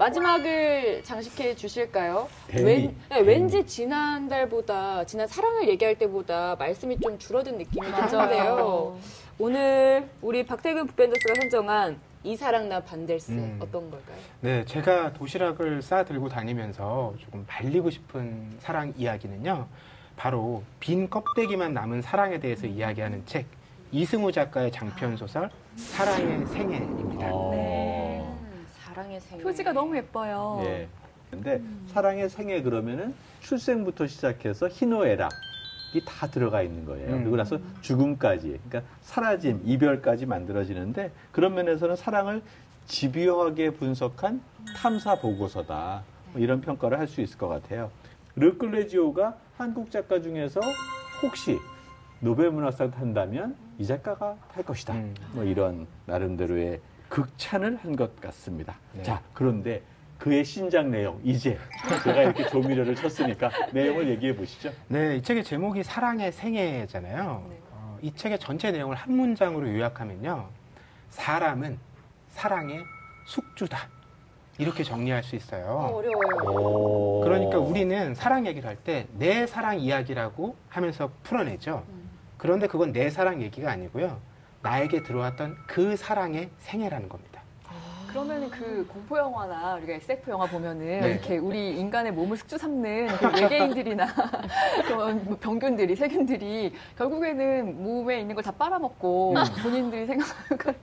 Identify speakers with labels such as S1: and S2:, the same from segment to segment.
S1: 마지막을 장식해 주실까요? 왠, 네, 왠지 지난달보다 지난 사랑을 얘기할 때보다 말씀이 좀 줄어든 느낌이 드는데요. 오늘 우리 박태근 북밴더스가 선정한 이 사랑 나 반델스
S2: 음.
S1: 어떤 걸까요?
S2: 네, 제가 도시락을 싸 들고 다니면서 조금 발리고 싶은 사랑 이야기는요. 바로 빈 껍데기만 남은 사랑에 대해서 이야기하는 책 이승우 작가의 장편 소설 사랑의 생애입니다.
S3: 어.
S1: 네. 사랑의 생애.
S4: 표지가 너무 예뻐요.
S3: 예. 근데 사랑의 생애 그러면은 출생부터 시작해서 희노애락 이 다 들어가 있는 거예요.
S2: 음.
S3: 그리고 나서 죽음까지, 그러니까 사라짐, 이별까지 만들어지는데 그런 면에서는 사랑을 집요하게 분석한 탐사 보고서다. 뭐 이런 평가를 할 수 있을 것 같아요. 르클레지오가 한국 작가 중에서 혹시 노벨 문학상 탄다면 이 작가가 탈 것이다.
S2: 음.
S3: 뭐 이런 나름대로의 극찬을 한 것 같습니다.
S2: 네.
S3: 자, 그런데 그의 신작 내용 이제 제가 이렇게 조미료를 쳤으니까 내용을 얘기해 보시죠.
S2: 네, 이 책의 제목이 사랑의 생애잖아요.
S1: 네.
S2: 어, 이 책의 전체 내용을 한 문장으로 요약하면요. 사람은 사랑의 숙주다. 이렇게 정리할 수
S1: 어,
S2: 있어요.
S1: 어려워요.
S2: 그러니까 우리는 사랑 얘기를 할 때 내 사랑 이야기라고 하면서 풀어내죠. 그런데 그건 내 사랑 얘기가 아니고요. 나에게 들어왔던 그 사랑의 생애라는 겁니다.
S4: 그러면 그 공포 영화나 우리가 SF 영화 보면은
S2: 네.
S4: 이렇게 우리 인간의 몸을 숙주 삼는 그 외계인들이나 그런 뭐 병균들이 세균들이 결국에는 몸에 있는 걸 다 빨아먹고 본인들이 생각하는 걸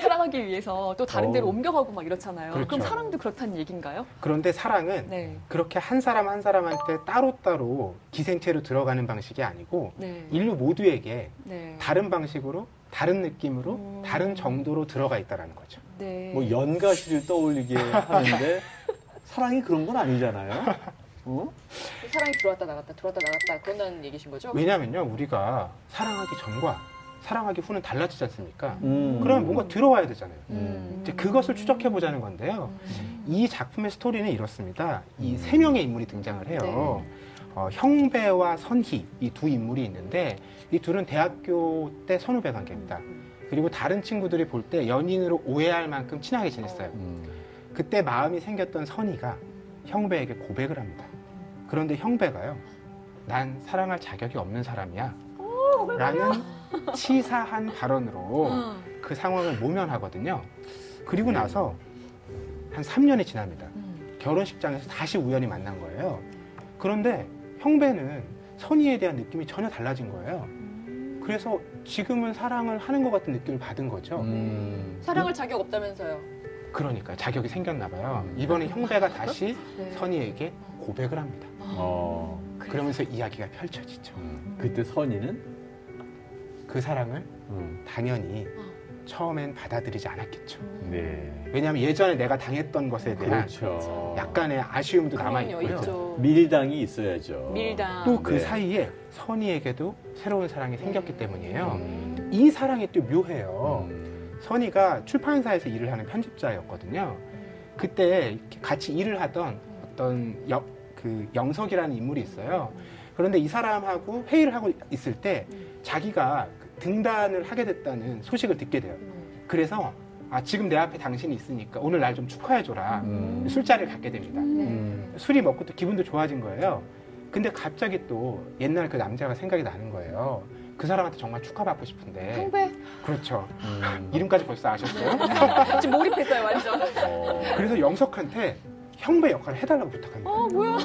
S4: 살아가기 위해서 또 다른 데로
S3: 어.
S4: 옮겨가고 막 이렇잖아요. 그
S2: 그렇죠.
S4: 럼 사랑도 그렇다는 얘기인가요?
S2: 그런데 사랑은
S4: 네.
S2: 그렇게 한 사람 한 사람한테 따로따로 기생체로 들어가는 방식이 아니고
S4: 네.
S2: 인류 모두에게
S4: 네.
S2: 다른 방식으로 다른 느낌으로
S4: 음.
S2: 다른 정도로 들어가 있다라는 거죠.
S4: 네.
S3: 뭐 연가시를 떠올리게 하는데 사랑이 그런 건 아니잖아요. 어?
S1: 사랑이 들어왔다 나갔다 들어왔다 나갔다 그런다는 얘기신 거죠?
S2: 왜냐하면요, 우리가 사랑하기 전과 사랑하기 후는 달라지지 않습니까?
S3: 음.
S2: 그러면 뭔가 들어와야 되잖아요.
S1: 음.
S2: 이제 그것을 추적해 보자는 건데요. 이 작품의 스토리는 이렇습니다. 이 세 명의 인물이 등장을 해요.
S1: 네.
S2: 어, 형배와 선희 이 두 인물이 있는데 이 둘은 대학교 때 선후배 관계입니다. 그리고 다른 친구들이 볼 때 연인으로 오해할 만큼 친하게 지냈어요.
S3: 음.
S2: 그때 마음이 생겼던 선희가 형배에게 고백을 합니다. 그런데 형배가요, 난 사랑할 자격이 없는 사람이야. 라는 치사한 발언으로 그 상황을 모면하거든요. 그리고 나서 한 3년이 지납니다. 결혼식장에서 다시 우연히 만난 거예요. 그런데 형배는 선희에 대한 느낌이 전혀 달라진 거예요. 그래서 지금은 사랑을 하는 것 같은 느낌을 받은 거죠.
S3: 음.
S1: 사랑할 자격 없다면서요?
S2: 그러니까 자격이 생겼나 봐요.
S3: 음.
S2: 이번에 형배가 다시
S1: 네.
S2: 선희에게 고백을 합니다.
S3: 어.
S2: 그러면서 이야기가 펼쳐지죠.
S3: 음. 그때 선이는
S2: 그 사랑을
S3: 음.
S2: 당연히 처음엔 받아들이지 않았겠죠.
S3: 네.
S2: 왜냐하면 예전에 내가 당했던 것에 대한
S3: 그렇죠.
S2: 약간의 아쉬움도 남아 있고요.
S1: 있죠.
S3: 밀당이 있어야죠.
S1: 밀당.
S2: 또 그
S3: 네.
S2: 사이에 선희에게도 새로운 사랑이 생겼기 때문이에요.
S3: 음.
S2: 이 사랑이 또 묘해요.
S3: 음.
S2: 선희가 출판사에서 일을 하는 편집자였거든요. 그때 같이 일을 하던 어떤 여, 그 영석이라는 인물이 있어요. 그런데 이 사람하고 회의를 하고 있을 때 자기가 그 등단을 하게 됐다는 소식을 듣게 돼요. 그래서 아, 지금 내 앞에 당신이 있으니까 오늘 날 좀 축하해 줘라.
S3: 음.
S2: 술자리를 갖게 됩니다.
S3: 음.
S2: 술이 먹고 또 기분도 좋아진 거예요. 근데 갑자기 또 옛날 그 남자가 생각이 나는 거예요. 그 사람한테 정말 축하받고 싶은데.
S1: 형배
S2: 그렇죠.
S3: 음.
S2: 이름까지 벌써 아셨어요?
S1: 지금 몰입했어요 완전.
S3: 어.
S2: 그래서 영석한테 형배 역할을 해달라고 부탁합니다.
S1: 어 뭐야?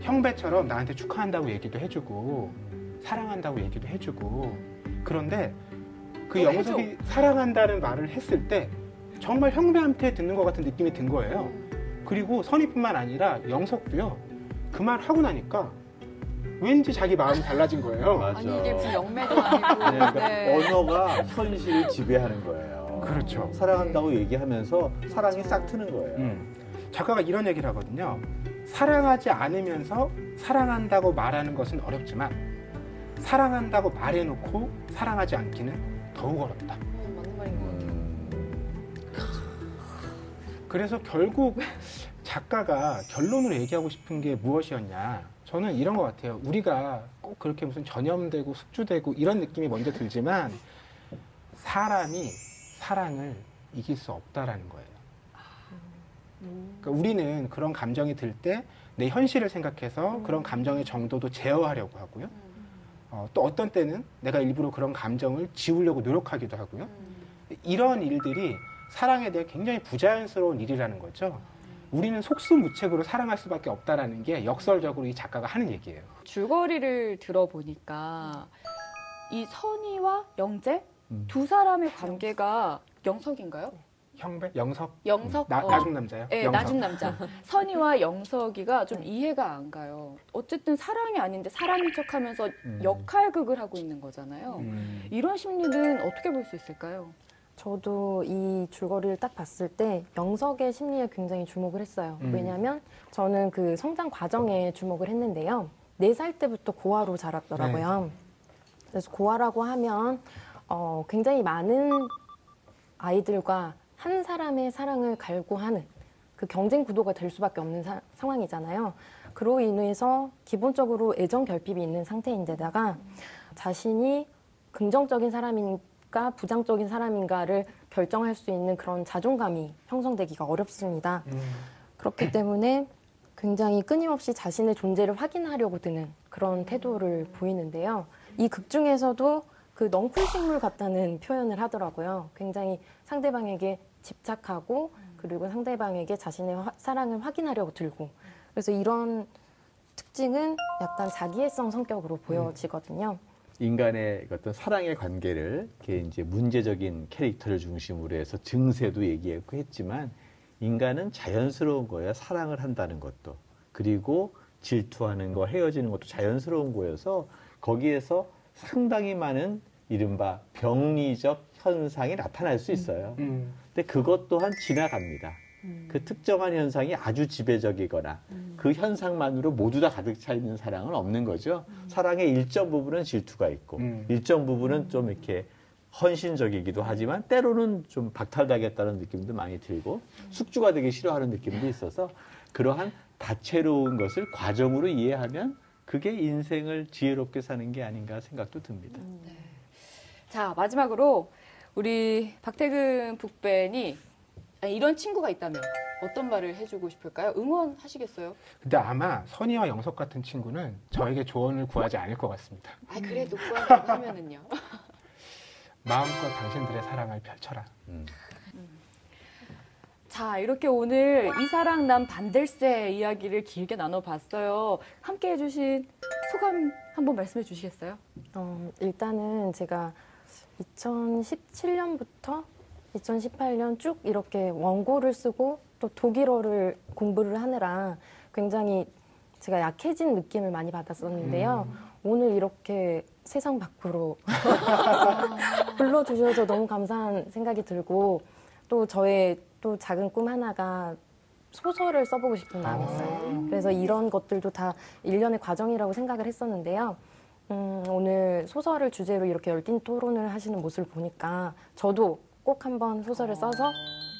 S2: 형배처럼 나한테 축하한다고 얘기도 해주고 사랑한다고 얘기도 해주고 그런데
S1: 그또
S2: 영석이 사랑한다는 말을 했을 때 정말 형배한테 듣는 것 같은 느낌이 든 거예요. 그리고 선희뿐만 아니라 영석도요. 그 말 하고 나니까 왠지 자기 마음이 달라진 거예요.
S3: 맞아.
S4: 아니 이게 무슨 영매도 아니고.
S3: 그러니까
S4: 네.
S3: 언어가 현실을 지배하는 거예요.
S2: 그렇죠.
S3: 사랑한다고 얘기하면서 사랑이 싹 트는 거예요.
S2: 음. 작가가 이런 얘기를 하거든요. 사랑하지 않으면서 사랑한다고 말하는 것은 어렵지만 사랑한다고 말해놓고 사랑하지 않기는 더욱 어렵다.
S1: 어, 맞는 말인 것 같아요.
S3: 음.
S2: 그래서 결국 작가가 결론으로 얘기하고 싶은 게 무엇이었냐? 저는 이런 것 같아요. 우리가 꼭 그렇게 무슨 전염되고 숙주되고 이런 느낌이 먼저 들지만 사람이 사랑을 이길 수 없다라는 거예요. 그러니까 우리는 그런 감정이 들 때 내 현실을 생각해서 그런 감정의 정도도 제어하려고 하고요. 어, 또 어떤 때는 내가 일부러 그런 감정을 지우려고 노력하기도 하고요. 이런 일들이 사랑에 대해 굉장히 부자연스러운 일이라는 거죠. 우리는 속수무책으로 사랑할 수밖에 없다라는 게 역설적으로 이 작가가 하는 얘기예요.
S4: 줄거리를 들어보니까 이 선희와 영재
S3: 음.
S4: 두 사람의 관계가 영석인가요?
S2: 형배, 영석,
S4: 영석?
S2: 나,
S4: 어.
S2: 나중 남자요.
S4: 네,
S2: 영석.
S4: 나중 남자. 선희와 영석이가 좀 이해가 안 가요. 어쨌든 사랑이 아닌데 사람인 척 하면서
S3: 음.
S4: 역할극을 하고 있는 거잖아요.
S2: 음.
S4: 이런 심리는 어떻게 볼 수 있을까요?
S5: 저도 이 줄거리를 딱 봤을 때 영석의 심리에 굉장히 주목을 했어요.
S2: 음.
S5: 왜냐하면 저는 그 성장 과정에 주목을 했는데요. 네 살 때부터 고아로 자랐더라고요. 그래서 고아라고 하면 어, 굉장히 많은 아이들과 한 사람의 사랑을 갈구하는 그 경쟁 구도가 될 수밖에 없는 사- 상황이잖아요. 그로 인해서 기본적으로 애정 결핍이 있는 상태인데다가 자신이 긍정적인 사람인가 부정적인 사람인가를 결정할 수 있는 그런 자존감이 형성되기가 어렵습니다.
S2: 음.
S5: 그렇기 때문에 굉장히 끊임없이 자신의 존재를 확인하려고 드는 그런 태도를 보이는데요. 이 극 중에서도 그 넝쿨식물 같다는 표현을 하더라고요. 굉장히 상대방에게 집착하고 그리고 상대방에게 자신의 화- 사랑을 확인하려고 들고 그래서 이런 특징은 약간 자기애성 성격으로 보여지거든요.
S3: 인간의 어떤 사랑의 관계를 이렇게 이제 문제적인 캐릭터를 중심으로 해서 증세도 얘기했고 했지만 인간은 자연스러운 거예요. 사랑을 한다는 것도. 그리고 질투하는 거, 헤어지는 것도 자연스러운 거여서 거기에서 상당히 많은 이른바 병리적 현상이 나타날 수 있어요.
S2: 음.
S3: 근데 그것 또한 지나갑니다.
S4: 음.
S3: 그 특정한 현상이 아주 지배적이거나 그 현상만으로 모두 다 가득 차 있는 사랑은 없는 거죠. 사랑의 일정 부분은 질투가 있고
S2: 음.
S3: 일정 부분은 좀 이렇게 헌신적이기도 하지만 때로는 좀 박탈당했다는 느낌도 많이 들고 숙주가 되기 싫어하는 느낌도 있어서 그러한 다채로운 것을 과정으로 이해하면 그게 인생을 지혜롭게 사는 게 아닌가 생각도 듭니다.
S4: 자, 마지막으로 우리 박태근 북벤이 이런 친구가 있다면 어떤 말을 해주고 싶을까요? 응원하시겠어요?
S2: 근데 아마 선희와 영석 같은 친구는 저에게 조언을 구하지 않을 것 같습니다.
S4: 아, 그래도 구한다고 하면은요.
S2: 마음껏 당신들의 사랑을 펼쳐라.
S3: 음.
S4: 자, 이렇게 오늘 이사랑 남 반댈세 이야기를 길게 나눠봤어요. 함께 해주신 소감 한번 말씀해 주시겠어요?
S5: 어, 일단은 제가 2017년부터 2018년 쭉 이렇게 원고를 쓰고 또 독일어를 공부를 하느라 굉장히 제가 약해진 느낌을 많이 받았었는데요. 오늘 이렇게 세상 밖으로 불러주셔서 너무 감사한 생각이 들고 또 저의 또 작은 꿈 하나가 소설을 써보고 싶은 마음이 있어요. 그래서 이런 것들도 다 일련의 과정이라고 생각을 했었는데요. 음, 오늘 소설을 주제로 이렇게 열띤 토론을 하시는 모습을 보니까 저도 꼭 한번 소설을 써서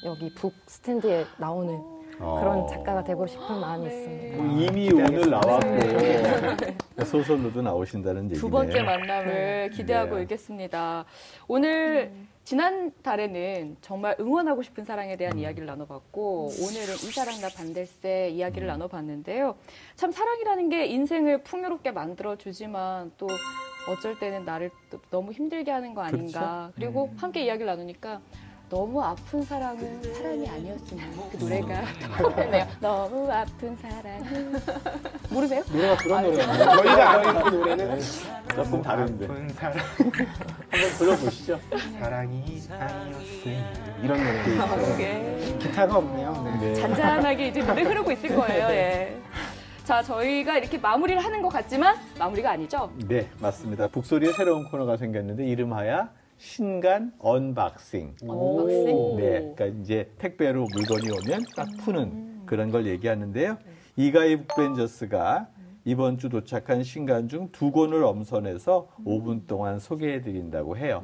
S5: 여기 북 스탠드에 나오는 그런
S3: 어.
S5: 작가가 되고 싶은 마음이 있습니다.
S3: 이미 오늘 나왔고 소설로도 나오신다는 얘기네요.
S4: 두 번째 만남을 기대하고
S3: 네.
S4: 있겠습니다. 오늘 지난 달에는 정말 응원하고 싶은 사랑에 대한 이야기를 나눠봤고 오늘은 이 사랑 나 반댈세 이야기를 나눠봤는데요. 참 사랑이라는 게 인생을 풍요롭게 만들어 주지만 또 어쩔 때는 나를 또 너무 힘들게 하는 거 아닌가. 그리고 함께 이야기를 나누니까 너무 아픈 사랑은 사랑이 아니었으면 그 노래가 떠오르네요. 너무 아픈 사랑은 모르세요?
S2: 노래가 그런 노래예요. 저희가 알고 있는 노래는
S3: 조금 다른데
S2: 아픈 사랑,
S3: 한번 들어보시죠.
S2: 사랑이 아니었으니 이런 노래예요.
S4: 그게
S2: 기타가 없네요. 네.
S3: 네.
S4: 잔잔하게 이제 노래 흐르고 있을 거예요. 예. 자, 저희가 이렇게 마무리를 하는 것 같지만 마무리가 아니죠?
S3: 네, 맞습니다. 북소리의 새로운 코너가 생겼는데 이름하여 신간
S4: unboxing. unboxing.
S3: 네, 그러니까 이제 택배로 물건이 오면 딱 푸는 그런 걸 얘기하는데요. 이가희 북벤저스가 이번 주 도착한 신간 중 두 권을 엄선해서 5분 동안 소개해 드린다고 해요.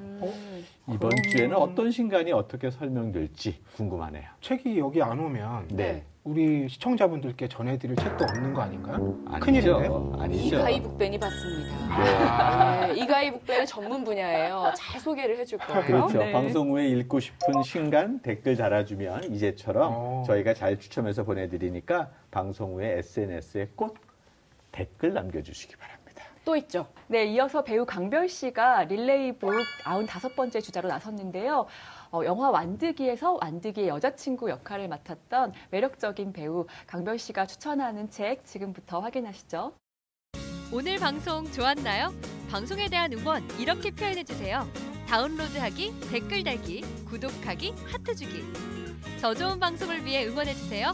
S3: 이번 주에는 어떤 신간이 어떻게 설명될지 궁금하네요.
S2: 책이 여기 안 오면
S3: 네.
S6: 우리 시청자분들께 전해드릴 책도 없는 거 아닌가요?
S3: 아니죠.
S6: 큰일인데요?
S3: 아니죠.
S4: 이가희 북벤이 봤습니다.
S6: 아,
S4: 네, 이가희 북벤은 전문 분야예요. 잘 소개를 해줄 거예요.
S3: 그렇죠.
S1: 네.
S3: 방송 후에 읽고 싶은 신간 댓글 달아주면 이제처럼
S6: 어.
S3: 저희가 잘 추첨해서 보내드리니까 방송 후에 SNS에 꼭 댓글 남겨주시기 바랍니다.
S4: 또 있죠.
S1: 네, 이어서 배우 강별 씨가 릴레이북 95번째 주자로 나섰는데요. 어, 영화 완득이에서 완득이의 여자친구 역할을 맡았던 매력적인 배우 강별 씨가 추천하는 책 지금부터 확인하시죠.
S2: 오늘 방송 좋았나요? 방송에 대한 응원 이렇게 표현해 주세요. 다운로드하기, 댓글 달기, 구독하기, 하트 주기. 더 좋은 방송을 위해 응원해 주세요.